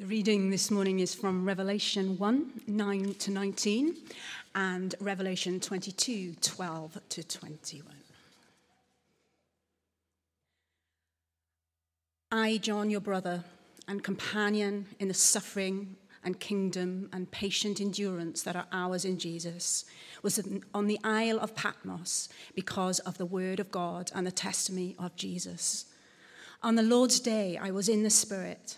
The reading this morning is from Revelation 1 9 to 19 and Revelation 22 12 to 21. I, John, your brother and companion in the suffering and kingdom and patient endurance that are ours in Jesus, was on the Isle of Patmos because of the word of God and the testimony of Jesus. On the Lord's day, I was in the Spirit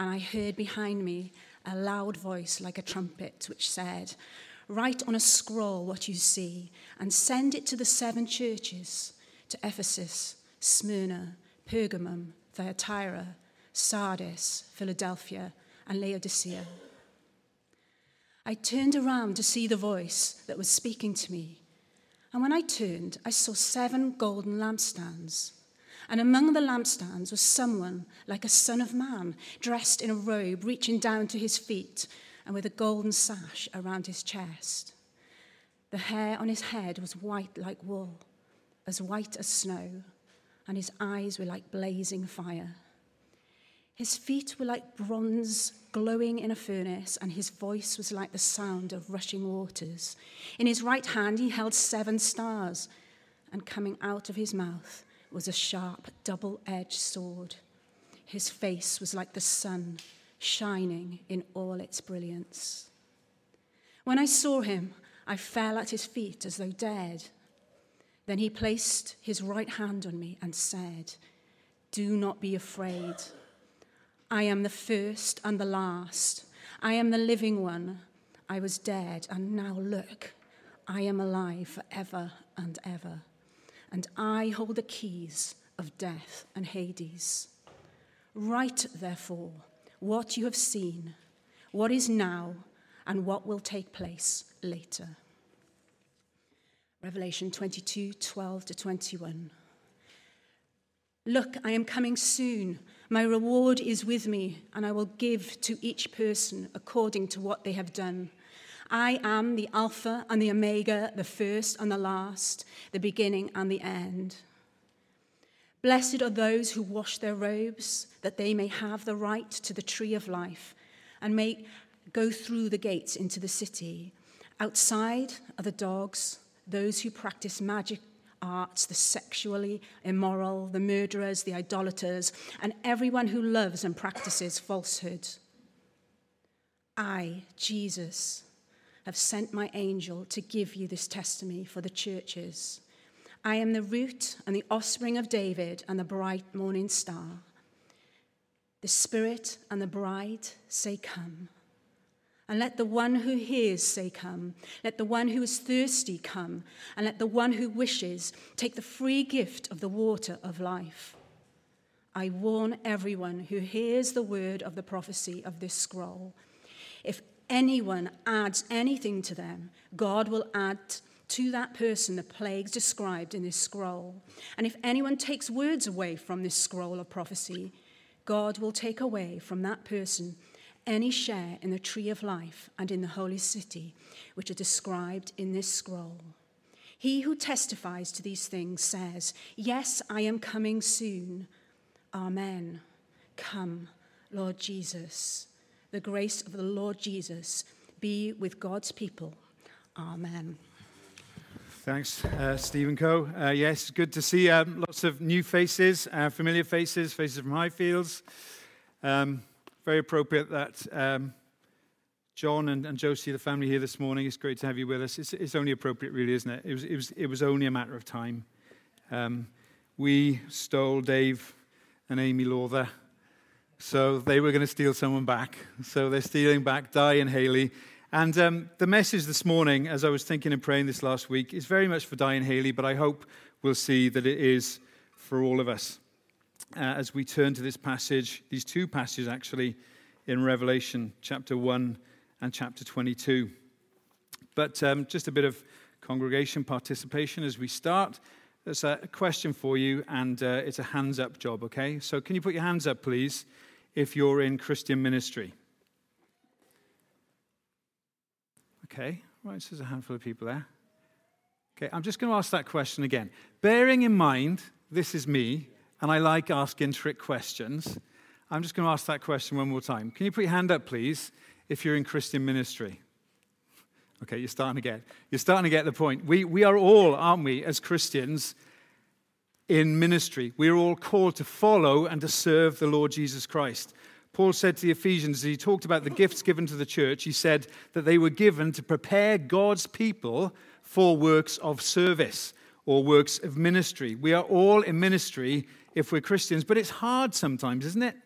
and I heard behind me a loud voice like a trumpet, which said, Write on a scroll what you see and send it to the seven churches to Ephesus, Smyrna, Pergamum, Thyatira, Sardis, Philadelphia, and Laodicea. I turned around to see the voice that was speaking to me. And when I turned, I saw seven golden lampstands. And among the lampstands was someone like a son of man, dressed in a robe reaching down to his feet and with a golden sash around his chest. The hair on his head was white like wool, as white as snow, and his eyes were like blazing fire. His feet were like bronze glowing in a furnace, and his voice was like the sound of rushing waters. In his right hand, he held seven stars, and coming out of his mouth, was a sharp, double edged sword. His face was like the sun, shining in all its brilliance. When I saw him, I fell at his feet as though dead. Then he placed his right hand on me and said, Do not be afraid. I am the first and the last. I am the living one. I was dead, and now look, I am alive forever and ever and I hold the keys of death and Hades. Write, therefore, what you have seen, what is now, and what will take place later. Revelation 22 12 to 21. Look, I am coming soon. My reward is with me, and I will give to each person according to what they have done. I am the Alpha and the Omega, the first and the last, the beginning and the end. Blessed are those who wash their robes, that they may have the right to the tree of life and may go through the gates into the city. Outside are the dogs, those who practice magic arts, the sexually immoral, the murderers, the idolaters, and everyone who loves and practices falsehood. I, Jesus, have sent my angel to give you this testimony for the churches. I am the root and the offspring of David and the bright morning star. The Spirit and the bride say, Come. And let the one who hears say, Come. Let the one who is thirsty come. And let the one who wishes take the free gift of the water of life. I warn everyone who hears the word of the prophecy of this scroll. If anyone adds anything to them, God will add to that person the plagues described in this scroll. And if anyone takes words away from this scroll of prophecy, God will take away from that person any share in the tree of life and in the holy city, which are described in this scroll. He who testifies to these things says, Yes, I am coming soon. Amen. Come, Lord Jesus the grace of the Lord Jesus be with God's people. Amen. Thanks, uh, Stephen Coe. Uh, yes, good to see um, lots of new faces, uh, familiar faces, faces from Highfields. Um, very appropriate that um, John and, and, Josie, the family here this morning, it's great to have you with us. It's, it's only appropriate, really, isn't it? It was, it was, it was only a matter of time. Um, we stole Dave and Amy Lawther so they were going to steal someone back. So they're stealing back Di and Haley. And um, the message this morning, as I was thinking and praying this last week, is very much for Di and Haley, but I hope we'll see that it is for all of us. Uh, as we turn to this passage, these two passages actually, in Revelation chapter 1 and chapter 22. But um, just a bit of congregation participation as we start. There's a question for you, and uh, it's a hands up job, okay? So, can you put your hands up, please? If you're in Christian ministry. Okay, right, so there's a handful of people there. Okay, I'm just going to ask that question again. Bearing in mind, this is me, and I like asking trick questions, I'm just going to ask that question one more time. Can you put your hand up, please, if you're in Christian ministry? Okay, you're starting to get you're starting to get the point. We we are all, aren't we, as Christians in ministry. We are all called to follow and to serve the Lord Jesus Christ. Paul said to the Ephesians, as he talked about the gifts given to the church, he said that they were given to prepare God's people for works of service or works of ministry. We are all in ministry if we're Christians, but it's hard sometimes, isn't it?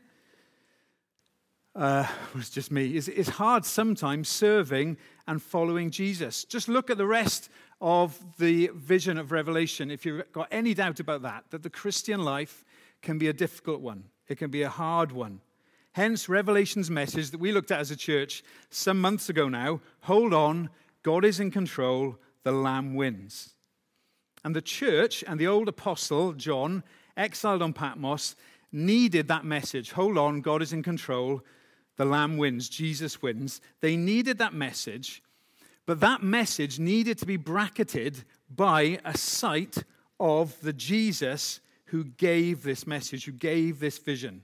Uh, just me. It's hard sometimes serving and following Jesus. Just look at the rest of the vision of Revelation, if you've got any doubt about that, that the Christian life can be a difficult one, it can be a hard one. Hence, Revelation's message that we looked at as a church some months ago now hold on, God is in control, the Lamb wins. And the church and the old apostle, John, exiled on Patmos, needed that message hold on, God is in control, the Lamb wins, Jesus wins. They needed that message, but that message needed to be bracketed by a sight of the Jesus who gave this message, who gave this vision.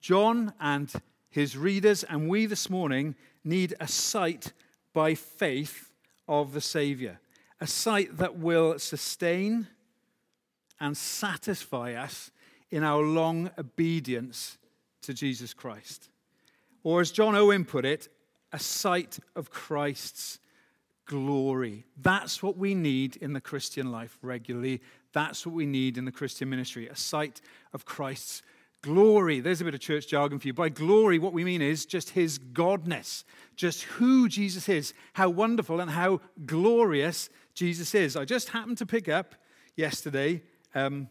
John and his readers and we this morning need a sight by faith of the Savior, a sight that will sustain and satisfy us in our long obedience to Jesus Christ. Or, as John Owen put it, a sight of Christ's glory. That's what we need in the Christian life regularly. That's what we need in the Christian ministry a sight of Christ's Glory, there's a bit of church jargon for you. By glory, what we mean is just his godness, just who Jesus is, how wonderful and how glorious Jesus is. I just happened to pick up yesterday um,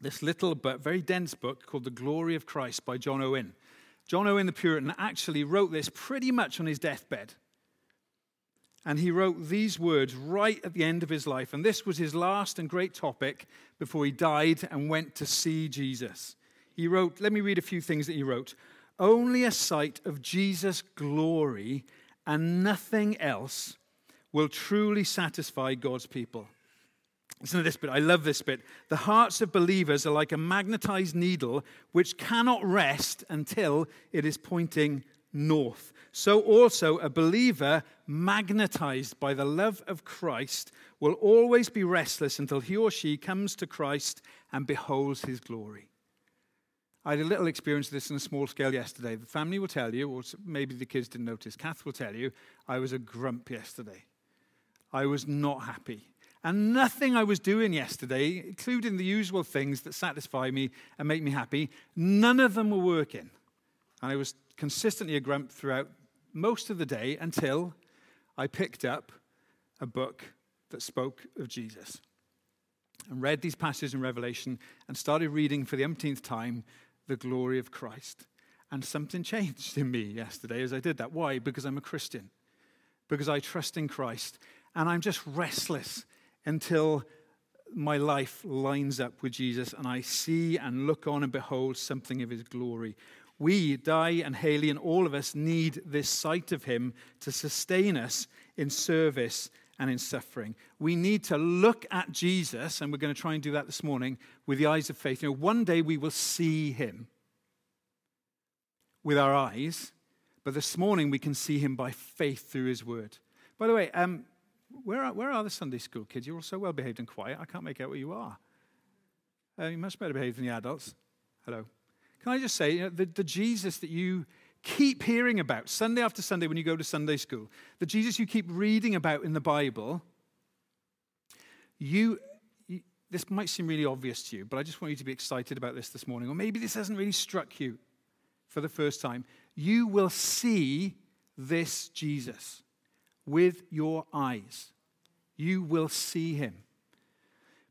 this little but very dense book called The Glory of Christ by John Owen. John Owen the Puritan actually wrote this pretty much on his deathbed. And he wrote these words right at the end of his life. And this was his last and great topic before he died and went to see Jesus. He wrote, let me read a few things that he wrote. Only a sight of Jesus' glory and nothing else will truly satisfy God's people. Listen to this bit. I love this bit. The hearts of believers are like a magnetized needle which cannot rest until it is pointing north. So, also, a believer magnetized by the love of Christ will always be restless until he or she comes to Christ and beholds his glory. I had a little experience of this on a small scale yesterday. The family will tell you, or maybe the kids didn't notice, Kath will tell you, I was a grump yesterday. I was not happy. And nothing I was doing yesterday, including the usual things that satisfy me and make me happy, none of them were working. And I was consistently a grump throughout most of the day until I picked up a book that spoke of Jesus and read these passages in Revelation and started reading for the umpteenth time the glory of Christ. And something changed in me yesterday as I did that. Why? Because I'm a Christian, because I trust in Christ. And I'm just restless until my life lines up with Jesus and I see and look on and behold something of his glory. We, Di and Haley, and all of us need this sight of him to sustain us in service and in suffering. We need to look at Jesus, and we're going to try and do that this morning with the eyes of faith. You know, one day we will see him with our eyes, but this morning we can see him by faith through his word. By the way, um, where, are, where are the Sunday school kids? You're all so well behaved and quiet. I can't make out where you are. Uh, you're much better behaved than the adults. Hello. Can I just say, you know, the, the Jesus that you keep hearing about Sunday after Sunday when you go to Sunday school, the Jesus you keep reading about in the Bible, you, you, this might seem really obvious to you, but I just want you to be excited about this this morning. Or maybe this hasn't really struck you for the first time. You will see this Jesus with your eyes. You will see him.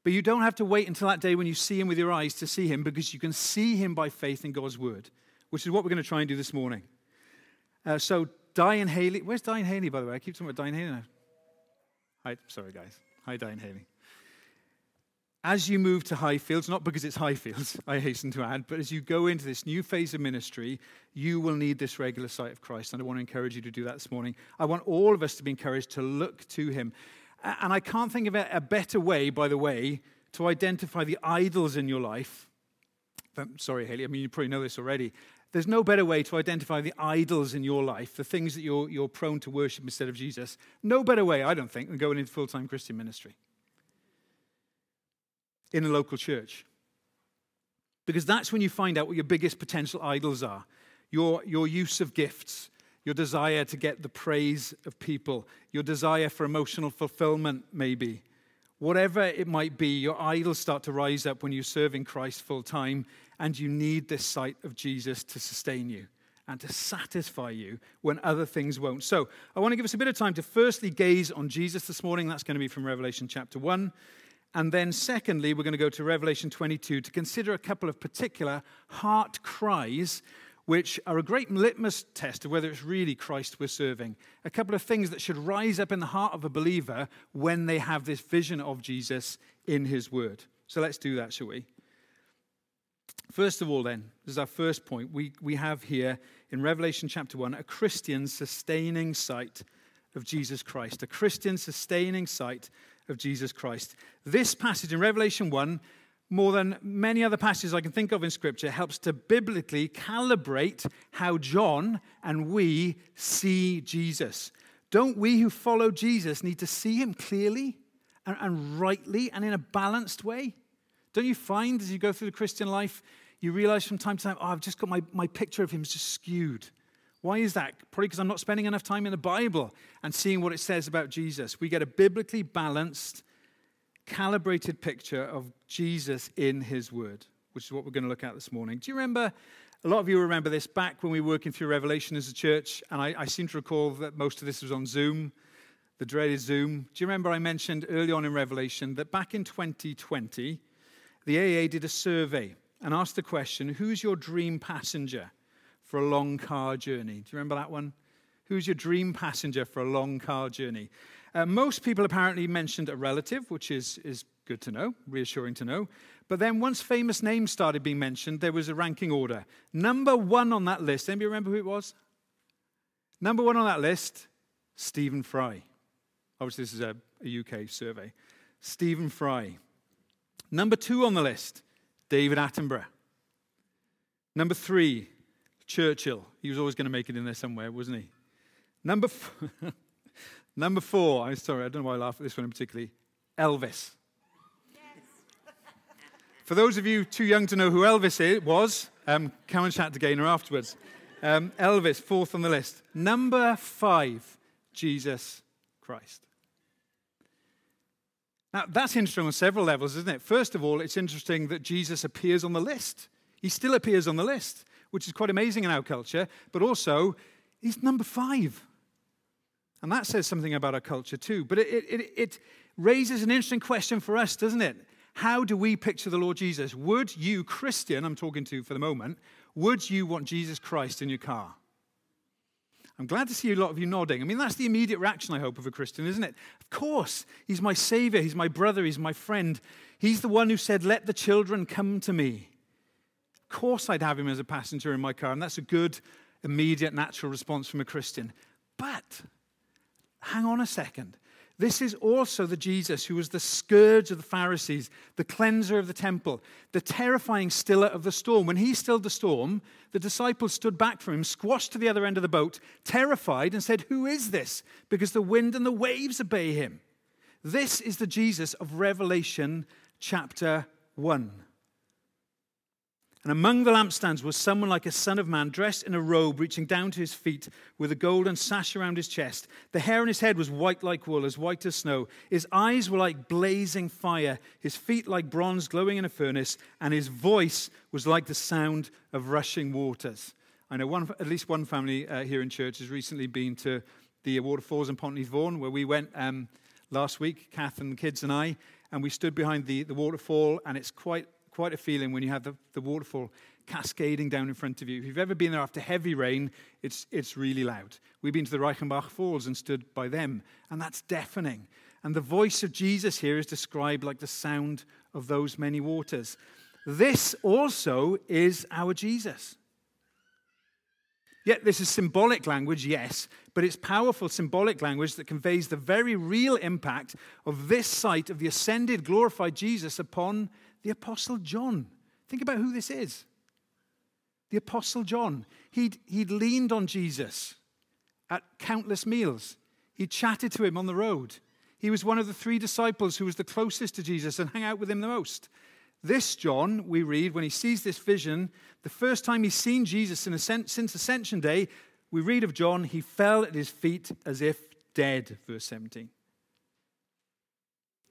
But you don't have to wait until that day when you see him with your eyes to see him because you can see him by faith in God's word which is what we're going to try and do this morning. Uh, so, Di and Haley, where's Di and Haley, by the way? I keep talking about Di and Haley now. Hi, sorry, guys. Hi, Di and Haley. As you move to Highfields, not because it's Highfields, I hasten to add, but as you go into this new phase of ministry, you will need this regular sight of Christ. And I want to encourage you to do that this morning. I want all of us to be encouraged to look to Him. And I can't think of a better way, by the way, to identify the idols in your life sorry, Haley, I mean, you probably know this already. There's no better way to identify the idols in your life, the things that you're, you're prone to worship instead of Jesus. No better way, I don't think, than going into full time Christian ministry in a local church. Because that's when you find out what your biggest potential idols are your, your use of gifts, your desire to get the praise of people, your desire for emotional fulfillment, maybe. Whatever it might be, your idols start to rise up when you're serving Christ full time, and you need this sight of Jesus to sustain you and to satisfy you when other things won't. So, I want to give us a bit of time to firstly gaze on Jesus this morning. That's going to be from Revelation chapter 1. And then, secondly, we're going to go to Revelation 22 to consider a couple of particular heart cries which are a great litmus test of whether it's really Christ we're serving. A couple of things that should rise up in the heart of a believer when they have this vision of Jesus in his word. So let's do that, shall we? First of all, then, this is our first point. We, we have here in Revelation chapter 1 a Christian sustaining sight of Jesus Christ. A Christian sustaining sight of Jesus Christ. This passage in Revelation 1 more than many other passages I can think of in Scripture, helps to biblically calibrate how John and we see Jesus. Don't we who follow Jesus need to see him clearly and, and rightly and in a balanced way? Don't you find as you go through the Christian life, you realize from time to time, oh, I've just got my, my picture of him just skewed. Why is that? Probably because I'm not spending enough time in the Bible and seeing what it says about Jesus. We get a biblically balanced calibrated picture of Jesus in his word, which is what we're going to look at this morning. Do you remember? A lot of you remember this back when we were working through Revelation as a church, and I, I seem to recall that most of this was on Zoom, the dreaded Zoom. Do you remember I mentioned early on in Revelation that back in 2020, the AA did a survey and asked the question Who's your dream passenger for a long car journey? Do you remember that one? Who's your dream passenger for a long car journey? Uh, most people apparently mentioned a relative, which is, is good to know, reassuring to know. But then once famous names started being mentioned, there was a ranking order. Number one on that list, anybody remember who it was? Number one on that list, Stephen Fry. Obviously, this is a, a UK survey. Stephen Fry. Number two on the list, David Attenborough. Number three, Churchill. He was always going to make it in there somewhere, wasn't he? Number, f- Number four, I'm sorry, I don't know why I laugh at this one in particularly Elvis. For those of you too young to know who Elvis is, was, um, come and chat to Gaynor afterwards. Um, Elvis, fourth on the list. Number five, Jesus Christ. Now, that's interesting on several levels, isn't it? First of all, it's interesting that Jesus appears on the list. He still appears on the list, which is quite amazing in our culture, but also, he's number five. And that says something about our culture too. But it, it, it raises an interesting question for us, doesn't it? How do we picture the Lord Jesus? Would you, Christian, I'm talking to for the moment, would you want Jesus Christ in your car? I'm glad to see a lot of you nodding. I mean, that's the immediate reaction, I hope, of a Christian, isn't it? Of course, he's my savior, he's my brother, he's my friend. He's the one who said, Let the children come to me. Course, I'd have him as a passenger in my car, and that's a good, immediate, natural response from a Christian. But hang on a second. This is also the Jesus who was the scourge of the Pharisees, the cleanser of the temple, the terrifying stiller of the storm. When he stilled the storm, the disciples stood back from him, squashed to the other end of the boat, terrified, and said, Who is this? Because the wind and the waves obey him. This is the Jesus of Revelation chapter 1. And among the lampstands was someone like a son of man, dressed in a robe reaching down to his feet, with a golden sash around his chest. The hair on his head was white like wool, as white as snow. His eyes were like blazing fire, his feet like bronze glowing in a furnace, and his voice was like the sound of rushing waters. I know one, at least one family uh, here in church has recently been to the waterfalls in Pontneddfechan, where we went um, last week, Kath and the kids and I, and we stood behind the, the waterfall, and it's quite quite a feeling when you have the, the waterfall cascading down in front of you. If you've ever been there after heavy rain, it's, it's really loud. We've been to the Reichenbach Falls and stood by them, and that's deafening. And the voice of Jesus here is described like the sound of those many waters. This also is our Jesus. Yet this is symbolic language, yes, but it's powerful symbolic language that conveys the very real impact of this sight of the ascended, glorified Jesus upon the Apostle John. Think about who this is. The Apostle John. He'd, he'd leaned on Jesus at countless meals. He chatted to him on the road. He was one of the three disciples who was the closest to Jesus and hung out with him the most. This John, we read, when he sees this vision, the first time he's seen Jesus since Ascension Day, we read of John, he fell at his feet as if dead, verse 17.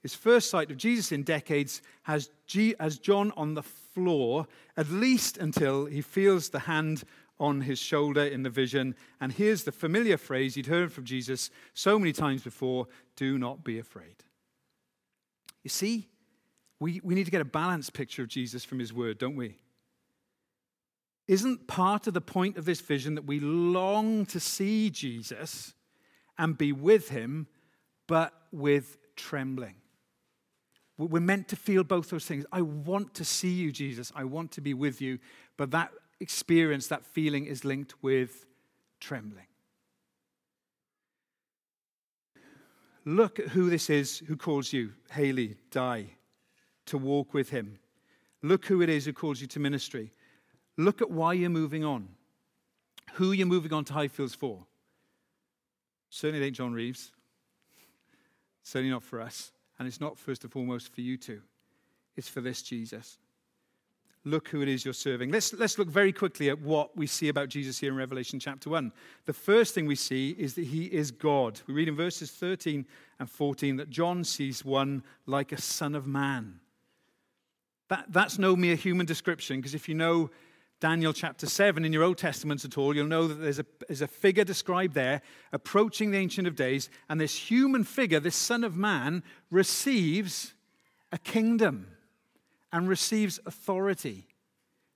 His first sight of Jesus in decades has, G, has John on the floor, at least until he feels the hand on his shoulder in the vision and hears the familiar phrase he'd heard from Jesus so many times before do not be afraid. You see, we, we need to get a balanced picture of Jesus from his word, don't we? Isn't part of the point of this vision that we long to see Jesus and be with him, but with trembling? We're meant to feel both those things. I want to see you, Jesus. I want to be with you. But that experience, that feeling is linked with trembling. Look at who this is who calls you, Haley, die, to walk with him. Look who it is who calls you to ministry. Look at why you're moving on, who you're moving on to Highfields for. Certainly ain't John Reeves. Certainly not for us. And it's not first and foremost for you two, it's for this Jesus. Look who it is you're serving. Let's, let's look very quickly at what we see about Jesus here in Revelation chapter 1. The first thing we see is that he is God. We read in verses 13 and 14 that John sees one like a son of man. That, that's no mere human description, because if you know Daniel chapter 7 in your Old Testament at all, you'll know that there's a, there's a figure described there approaching the Ancient of Days, and this human figure, this Son of Man, receives a kingdom and receives authority.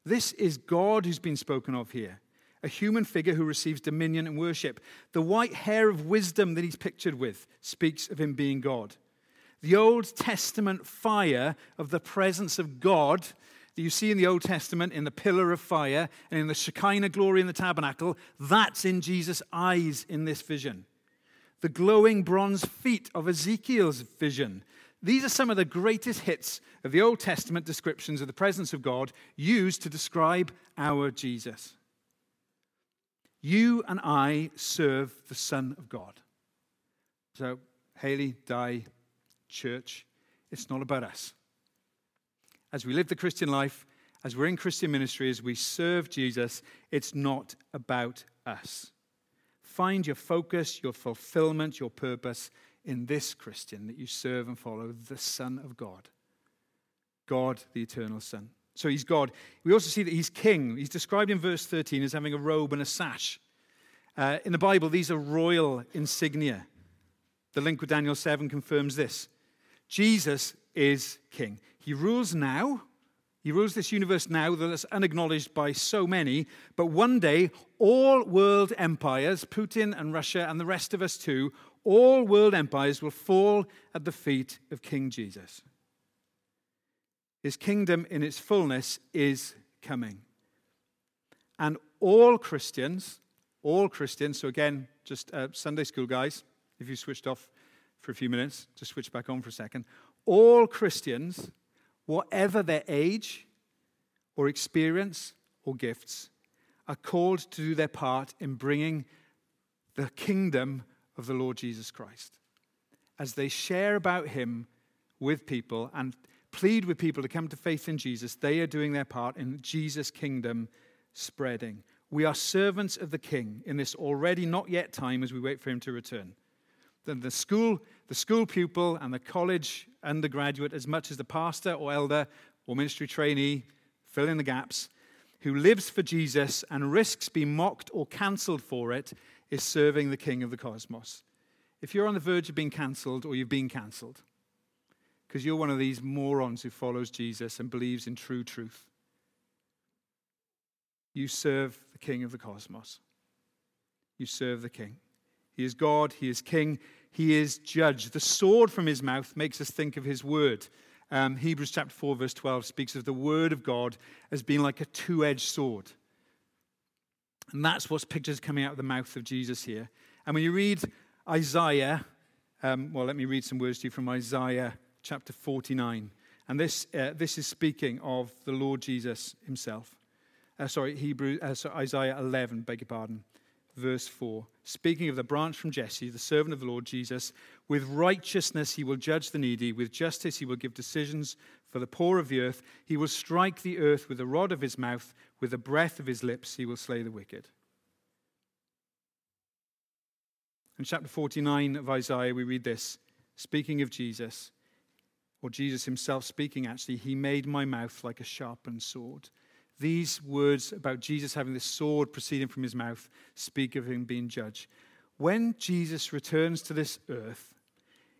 This is God who's been spoken of here, a human figure who receives dominion and worship. The white hair of wisdom that he's pictured with speaks of him being God. The Old Testament fire of the presence of God that you see in the Old Testament in the pillar of fire and in the Shekinah glory in the tabernacle, that's in Jesus' eyes in this vision. The glowing bronze feet of Ezekiel's vision. These are some of the greatest hits of the Old Testament descriptions of the presence of God used to describe our Jesus. You and I serve the Son of God. So, Haley, Di, church, it's not about us as we live the Christian life, as we're in Christian ministry, as we serve Jesus, it's not about us. Find your focus, your fulfillment, your purpose in this Christian that you serve and follow, the Son of God. God, the eternal Son. So he's God. We also see that he's king. He's described in verse 13 as having a robe and a sash. Uh, in the Bible, these are royal insignia. The link with Daniel 7 confirms this. Jesus is king. He rules now. He rules this universe now that's unacknowledged by so many. But one day, all world empires, Putin and Russia and the rest of us too, all world empires will fall at the feet of King Jesus. His kingdom in its fullness is coming. And all Christians, all Christians, so again, just uh, Sunday school guys, if you switched off for a few minutes, just switch back on for a second. All Christians whatever their age or experience or gifts, are called to do their part in bringing the kingdom of the Lord Jesus Christ. As they share about him with people and plead with people to come to faith in Jesus, they are doing their part in Jesus' kingdom spreading. We are servants of the King in this already not yet time as we wait for him to return. Then the school, the school pupil and the college undergraduate, as much as the pastor or elder or ministry trainee, fill in the gaps, who lives for Jesus and risks being mocked or cancelled for it, is serving the King of the cosmos. If you're on the verge of being cancelled or you've been cancelled, because you're one of these morons who follows Jesus and believes in true truth, you serve the King of the cosmos. You serve the King. He is God, He is King, He is Judge. The sword from His mouth makes us think of His word. Um, Hebrews chapter 4, verse 12 speaks of the word of God as being like a two edged sword. And that's what's pictures coming out of the mouth of Jesus here. And when you read Isaiah, um, well, let me read some words to you from Isaiah chapter 49. And this, uh, this is speaking of the Lord Jesus himself. Uh, sorry, Hebrew, uh, sorry, Isaiah 11, beg your pardon, verse 4. Speaking of the branch from Jesse, the servant of the Lord Jesus, with righteousness he will judge the needy, with justice he will give decisions for the poor of the earth. He will strike the earth with the rod of his mouth, with the breath of his lips he will slay the wicked. In chapter 49 of Isaiah, we read this speaking of Jesus or Jesus himself speaking, actually, he made my mouth like a sharpened sword. These words about Jesus having the sword proceeding from his mouth speak of him being judged. When Jesus returns to this earth,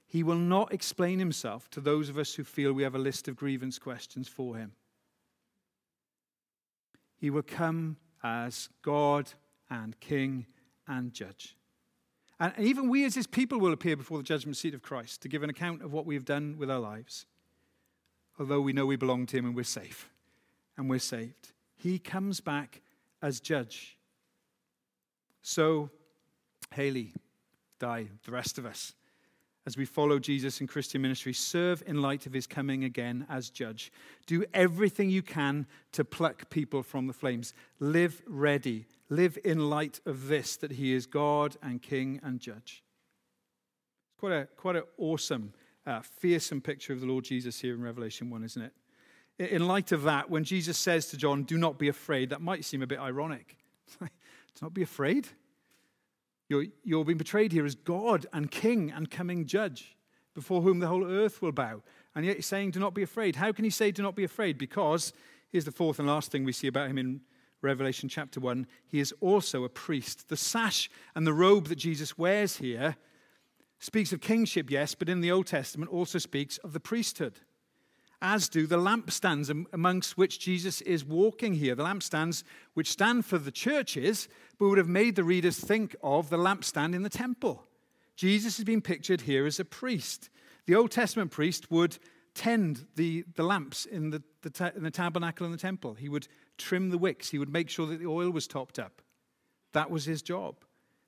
he will not explain himself to those of us who feel we have a list of grievance questions for him. He will come as God and King and Judge. And even we as his people will appear before the judgment seat of Christ to give an account of what we have done with our lives. Although we know we belong to him and we're safe and we're saved. He comes back as judge. So, Haley, Di, the rest of us, as we follow Jesus in Christian ministry, serve in light of his coming again as judge. Do everything you can to pluck people from the flames. Live ready live in light of this that he is God and King and Judge. It's quite a quite an awesome, uh, fearsome picture of the Lord Jesus here in Revelation 1, isn't it? In light of that, when Jesus says to John, Do not be afraid, that might seem a bit ironic. Do not be afraid. You're, you're being betrayed here as God and King and coming Judge, before whom the whole earth will bow. And yet he's saying, Do not be afraid. How can he say, Do not be afraid? Because here's the fourth and last thing we see about him in Revelation chapter 1, he is also a priest. The sash and the robe that Jesus wears here speaks of kingship, yes, but in the Old Testament also speaks of the priesthood, as do the lampstands amongst which Jesus is walking here. The lampstands, which stand for the churches, but would have made the readers think of the lampstand in the temple. Jesus has been pictured here as a priest. The Old Testament priest would tend the, the lamps in the, the, in the tabernacle and the temple. He would trim the wicks, he would make sure that the oil was topped up. That was his job.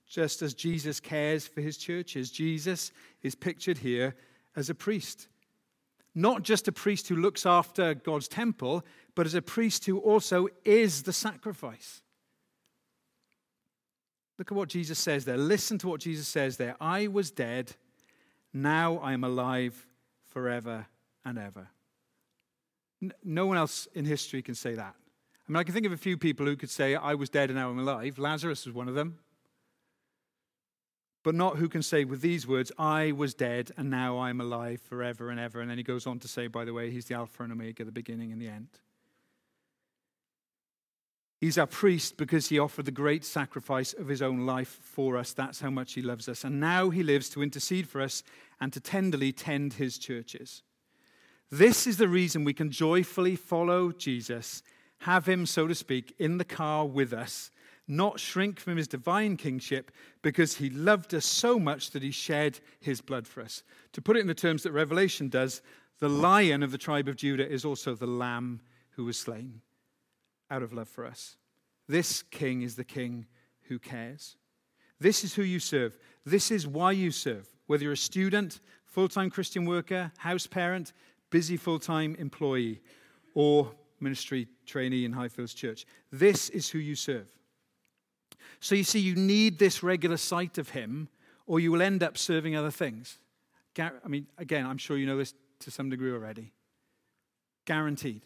Just as Jesus cares for his churches, Jesus is pictured here as a priest. Not just a priest who looks after God's temple, but as a priest who also is the sacrifice. Look at what Jesus says there. Listen to what Jesus says there. I was dead, now I am alive forever and ever. No one else in history can say that. I mean, I can think of a few people who could say, I was dead and now I'm alive. Lazarus was one of them. But not who can say with these words, I was dead and now I'm alive forever and ever. And then he goes on to say, by the way, he's the Alpha and Omega, the beginning and the end. He's our priest because he offered the great sacrifice of his own life for us. That's how much he loves us. And now he lives to intercede for us and to tenderly tend his churches. This is the reason we can joyfully follow Jesus have him, so to speak, in the car with us, not shrink from his divine kingship because he loved us so much that he shed his blood for us. To put it in the terms that Revelation does, the lion of the tribe of Judah is also the lamb who was slain out of love for us. This king is the king who cares. This is who you serve. This is why you serve. Whether you're a student, full time Christian worker, house parent, busy full time employee, or ministry trainee in Highfields Church. This is who you serve. So you see, you need this regular sight of Him, or you will end up serving other things. I mean, again, I'm sure you know this to some degree already. Guaranteed.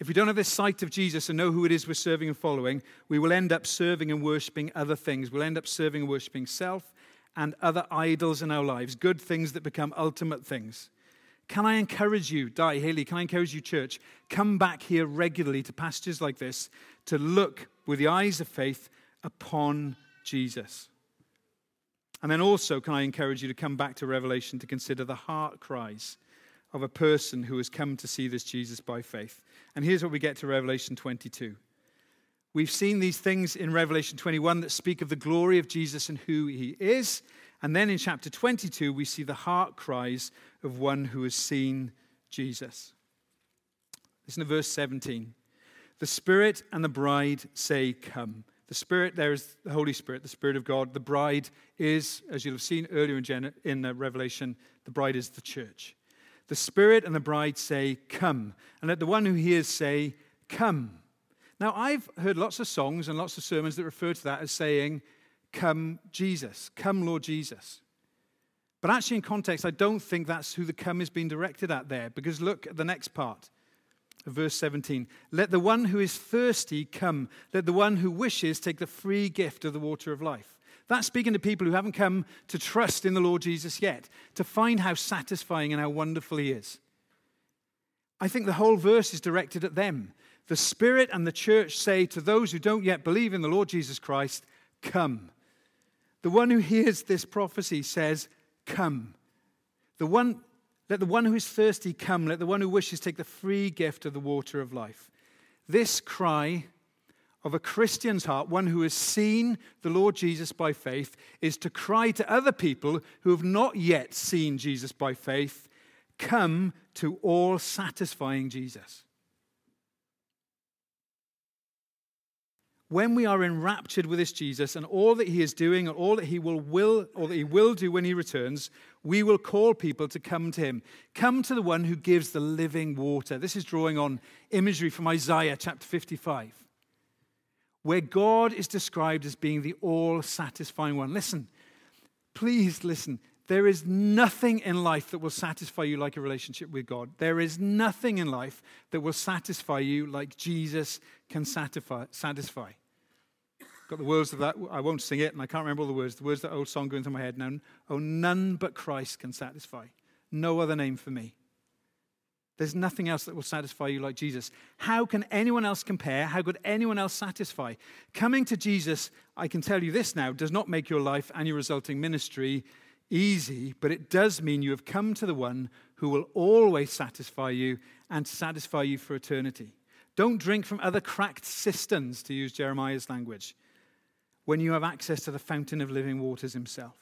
If we don't have this sight of Jesus and know who it is we're serving and following, we will end up serving and worshiping other things. We'll end up serving and worshiping self and other idols in our lives, good things that become ultimate things. Can I encourage you, Di Haley, can I encourage you, church, come back here regularly to passages like this to look with the eyes of faith upon Jesus. And then also, can I encourage you to come back to Revelation to consider the heart cries of a person who has come to see this Jesus by faith. And here's what we get to Revelation 22. We've seen these things in Revelation 21 that speak of the glory of Jesus and who he is. And then in chapter 22, we see the heart cries of one who has seen Jesus. Listen to verse 17. The Spirit and the bride say, Come. The Spirit, there is the Holy Spirit, the Spirit of God. The bride is, as you'll have seen earlier in, in uh, Revelation, the bride is the church. The Spirit and the bride say, Come. And let the one who hears say, Come. Now, I've heard lots of songs and lots of sermons that refer to that as saying, Come, Jesus. Come, Lord Jesus. But actually, in context, I don't think that's who the come is being directed at there, because look at the next part verse 17. Let the one who is thirsty come. Let the one who wishes take the free gift of the water of life. That's speaking to people who haven't come to trust in the Lord Jesus yet, to find how satisfying and how wonderful He is. I think the whole verse is directed at them. The Spirit and the church say to those who don't yet believe in the Lord Jesus Christ, Come. The one who hears this prophecy says, Come. The one, let the one who is thirsty come. Let the one who wishes take the free gift of the water of life. This cry of a Christian's heart, one who has seen the Lord Jesus by faith, is to cry to other people who have not yet seen Jesus by faith, Come to all satisfying Jesus. When we are enraptured with this Jesus and all that he is doing and all that he will, will or that he will do when he returns, we will call people to come to him. Come to the one who gives the living water. This is drawing on imagery from Isaiah chapter 55, where God is described as being the all satisfying one. Listen, please listen. There is nothing in life that will satisfy you like a relationship with God. There is nothing in life that will satisfy you like Jesus can satisfy. satisfy. Got the words of that. I won't sing it, and I can't remember all the words. The words of that old song going through my head now. Oh, none but Christ can satisfy. No other name for me. There's nothing else that will satisfy you like Jesus. How can anyone else compare? How could anyone else satisfy? Coming to Jesus, I can tell you this now, does not make your life and your resulting ministry easy, but it does mean you have come to the one who will always satisfy you and satisfy you for eternity. Don't drink from other cracked cisterns, to use Jeremiah's language when you have access to the fountain of living waters himself.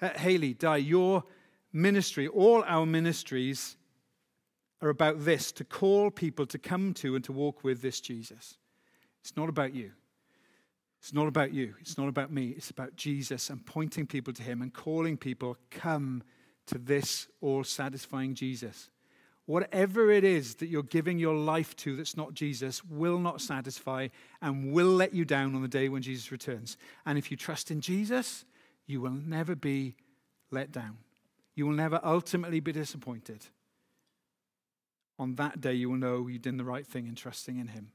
Uh, Haley, Di, your ministry, all our ministries are about this to call people to come to and to walk with this Jesus. It's not about you. It's not about you. It's not about me. It's about Jesus and pointing people to him and calling people, come to this all satisfying Jesus. Whatever it is that you're giving your life to that's not Jesus will not satisfy and will let you down on the day when Jesus returns. And if you trust in Jesus, you will never be let down. You will never ultimately be disappointed. On that day, you will know you did the right thing in trusting in Him.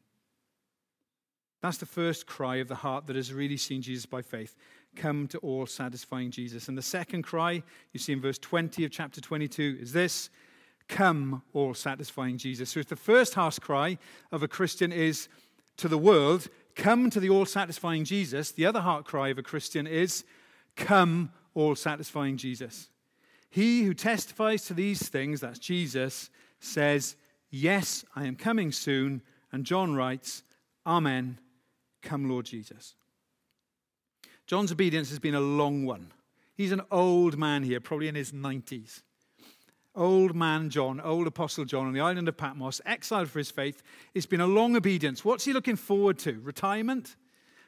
That's the first cry of the heart that has really seen Jesus by faith. Come to all satisfying Jesus. And the second cry, you see in verse 20 of chapter 22, is this Come, all satisfying Jesus. So if the first house cry of a Christian is to the world, Come to the all satisfying Jesus, the other heart cry of a Christian is, Come, all satisfying Jesus. He who testifies to these things, that's Jesus, says, Yes, I am coming soon. And John writes, Amen. Come, Lord Jesus. John's obedience has been a long one. He's an old man here, probably in his 90s old man John, old Apostle John on the island of Patmos, exiled for his faith. It's been a long obedience. What's he looking forward to? Retirement?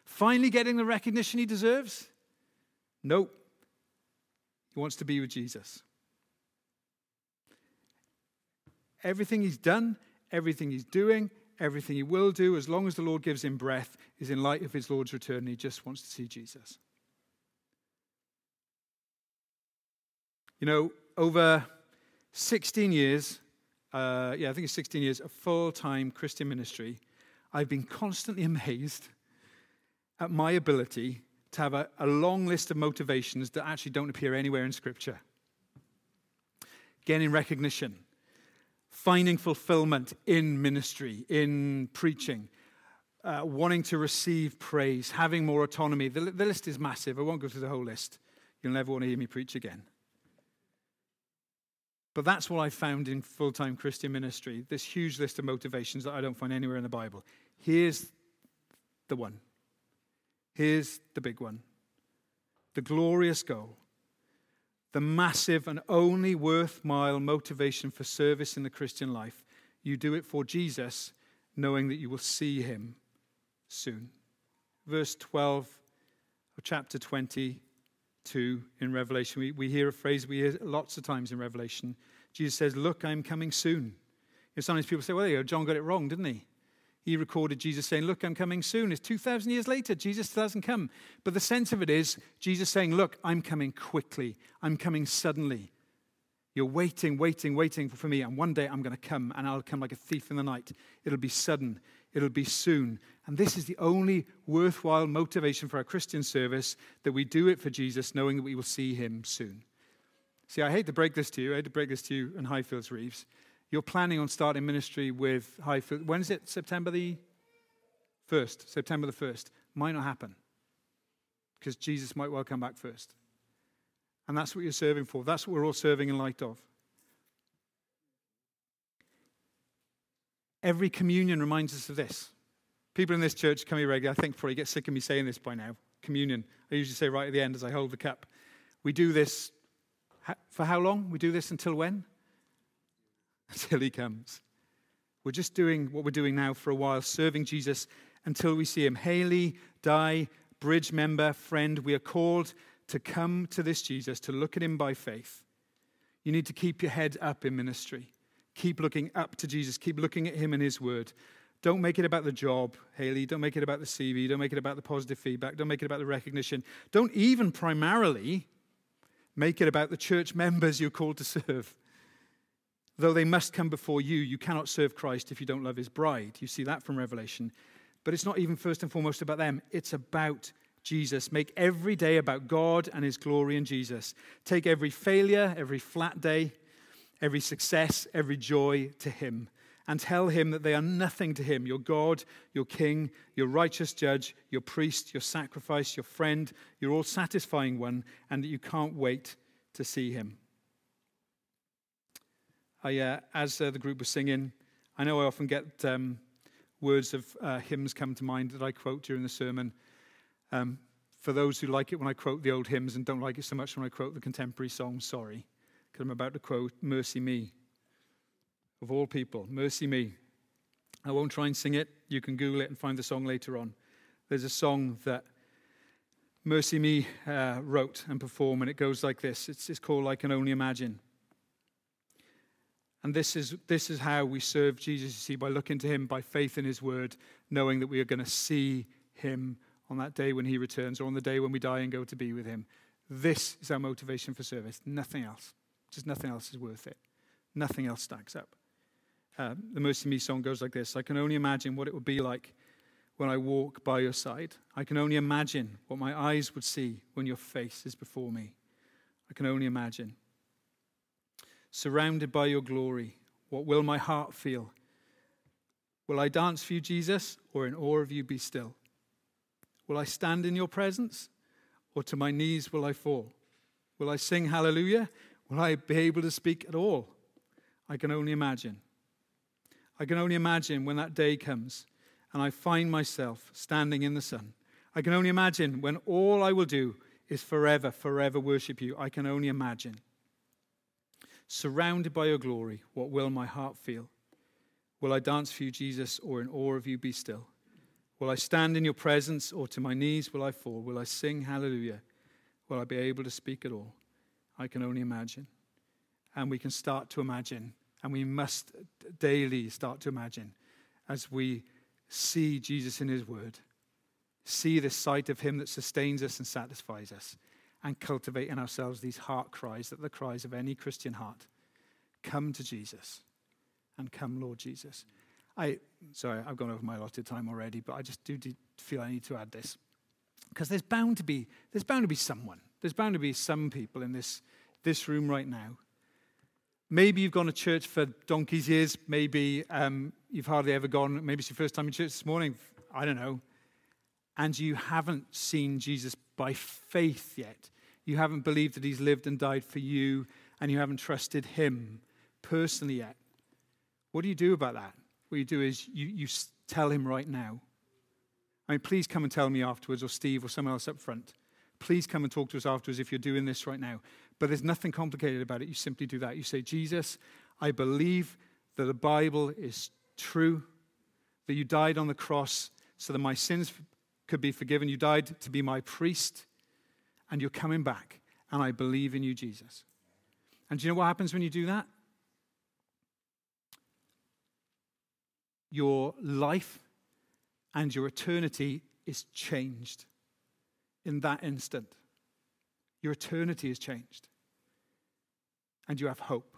Finally getting the recognition he deserves? Nope. He wants to be with Jesus. Everything he's done, everything he's doing, everything he will do, as long as the Lord gives him breath, is in light of his Lord's return. He just wants to see Jesus. You know, over 16 years, uh, yeah, I think it's 16 years of full time Christian ministry, I've been constantly amazed at my ability to have a, a, long list of motivations that actually don't appear anywhere in Scripture. Gaining recognition, finding fulfillment in ministry, in preaching, uh, wanting to receive praise, having more autonomy. The, the list is massive. I won't go through the whole list. You'll never want to hear me preach again. But that's what I found in full time Christian ministry this huge list of motivations that I don't find anywhere in the Bible. Here's the one. Here's the big one the glorious goal, the massive and only worthwhile motivation for service in the Christian life. You do it for Jesus, knowing that you will see him soon. Verse 12 of chapter 20 2 in Revelation. We, we hear a phrase we hear lots of times in Revelation Jesus says, Look, I'm coming soon. Know, sometimes people say, Well, there you go, John got it wrong, didn't he? He recorded Jesus saying, Look, I'm coming soon. It's 2,000 years later. Jesus still hasn't come. But the sense of it is Jesus saying, Look, I'm coming quickly. I'm coming suddenly. You're waiting, waiting, waiting for me. And one day I'm going to come, and I'll come like a thief in the night. It'll be sudden, it'll be soon. And this is the only worthwhile motivation for our Christian service that we do it for Jesus, knowing that we will see him soon. See, I hate to break this to you. I hate to break this to you in Highfields Reeves. You're planning on starting ministry with Highfield. When is it? September the 1st. September the 1st. Might not happen because Jesus might well come back first. And that's what you're serving for. That's what we're all serving in light of. Every communion reminds us of this. People in this church come here regularly. I think probably get sick of me saying this by now. Communion. I usually say right at the end as I hold the cup. We do this for how long? We do this until when? Until he comes. We're just doing what we're doing now for a while, serving Jesus until we see him. Haley, Di, bridge member, friend, we are called to come to this Jesus, to look at him by faith. You need to keep your head up in ministry. Keep looking up to Jesus. Keep looking at him and his word. Don't make it about the job, Haley. Don't make it about the CV. Don't make it about the positive feedback. Don't make it about the recognition. Don't even primarily make it about the church members you're called to serve. Though they must come before you, you cannot serve Christ if you don't love his bride. You see that from Revelation. But it's not even first and foremost about them, it's about Jesus. Make every day about God and his glory in Jesus. Take every failure, every flat day, every success, every joy to him. And tell him that they are nothing to him your God, your King, your righteous judge, your priest, your sacrifice, your friend, your all satisfying one, and that you can't wait to see him. I, uh, as uh, the group was singing, I know I often get um, words of uh, hymns come to mind that I quote during the sermon. Um, for those who like it when I quote the old hymns and don't like it so much when I quote the contemporary songs, sorry, because I'm about to quote MercyMe. Of all people, MercyMe. I won't try and sing it. You can Google it and find the song later on. There's a song that MercyMe uh, wrote and performed, and it goes like this it's, it's called I Can Only Imagine. And this is, this is how we serve Jesus, you see, by looking to him by faith in his word, knowing that we are going to see him on that day when he returns or on the day when we die and go to be with him. This is our motivation for service. Nothing else. Just nothing else is worth it. Nothing else stacks up. Uh, the MercyMe song goes like this I can only imagine what it would be like when I walk by your side. I can only imagine what my eyes would see when your face is before me. I can only imagine. Surrounded by your glory, what will my heart feel? Will I dance for you, Jesus, or in awe of you be still? Will I stand in your presence, or to my knees will I fall? Will I sing hallelujah? Will I be able to speak at all? I can only imagine. I can only imagine when that day comes and I find myself standing in the sun. I can only imagine when all I will do is forever, forever worship you. I can only imagine. Surrounded by your glory, what will my heart feel? Will I dance for you, Jesus, or in awe of you be still? Will I stand in your presence, or to my knees will I fall? Will I sing hallelujah? Will I be able to speak at all? I can only imagine. And we can start to imagine, and we must daily start to imagine as we see Jesus in his word, see the sight of him that sustains us and satisfies us and cultivate in ourselves these heart cries that the cries of any Christian heart. Come to Jesus and come, Lord Jesus. I, sorry, I've gone over my allotted time already, but I just do feel I need to add this. Because there's bound to be, there's bound to be someone. There's bound to be some people in this, this room right now. Maybe you've gone to church for donkey's years. Maybe um, you've hardly ever gone. Maybe it's your first time in church this morning. I don't know. And you haven't seen Jesus by faith yet. You haven't believed that he's lived and died for you, and you haven't trusted him personally yet. What do you do about that? What you do is you, you tell him right now. I mean, please come and tell me afterwards, or Steve, or someone else up front. Please come and talk to us afterwards if you're doing this right now. But there's nothing complicated about it. You simply do that. You say, Jesus, I believe that the Bible is true, that you died on the cross so that my sins could be forgiven. You died to be my priest, and you're coming back. And I believe in you, Jesus. And do you know what happens when you do that? Your life and your eternity is changed in that instant. Your eternity is changed. And you have hope,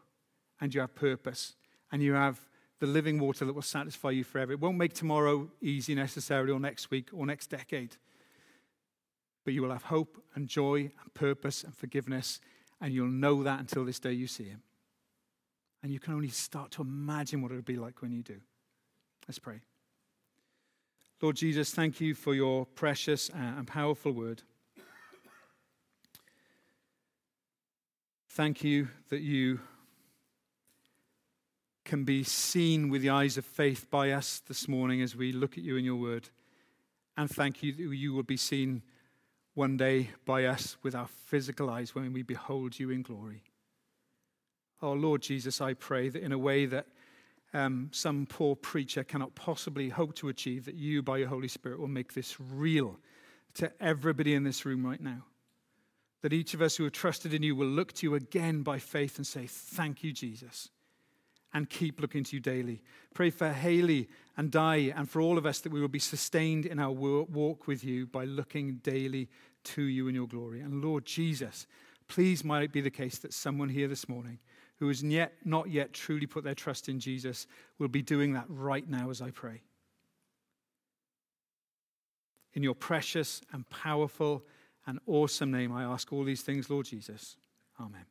and you have purpose, and you have the living water that will satisfy you forever. It won't make tomorrow easy necessarily, or next week, or next decade. But you will have hope and joy and purpose and forgiveness, and you'll know that until this day you see Him. And you can only start to imagine what it would be like when you do. Let's pray. Lord Jesus, thank you for your precious and powerful word. Thank you that you can be seen with the eyes of faith by us this morning as we look at you in your word. And thank you that you will be seen one day by us with our physical eyes when we behold you in glory. Oh, Lord Jesus, I pray that in a way that um, some poor preacher cannot possibly hope to achieve, that you, by your Holy Spirit, will make this real to everybody in this room right now. That each of us who have trusted in you will look to you again by faith and say, Thank you, Jesus, and keep looking to you daily. Pray for Haley and Di and for all of us that we will be sustained in our walk with you by looking daily to you in your glory. And Lord Jesus, please might it be the case that someone here this morning who has yet, not yet truly put their trust in Jesus will be doing that right now as I pray. In your precious and powerful and awesome name, I ask all these things, Lord Jesus. Amen.